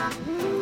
Música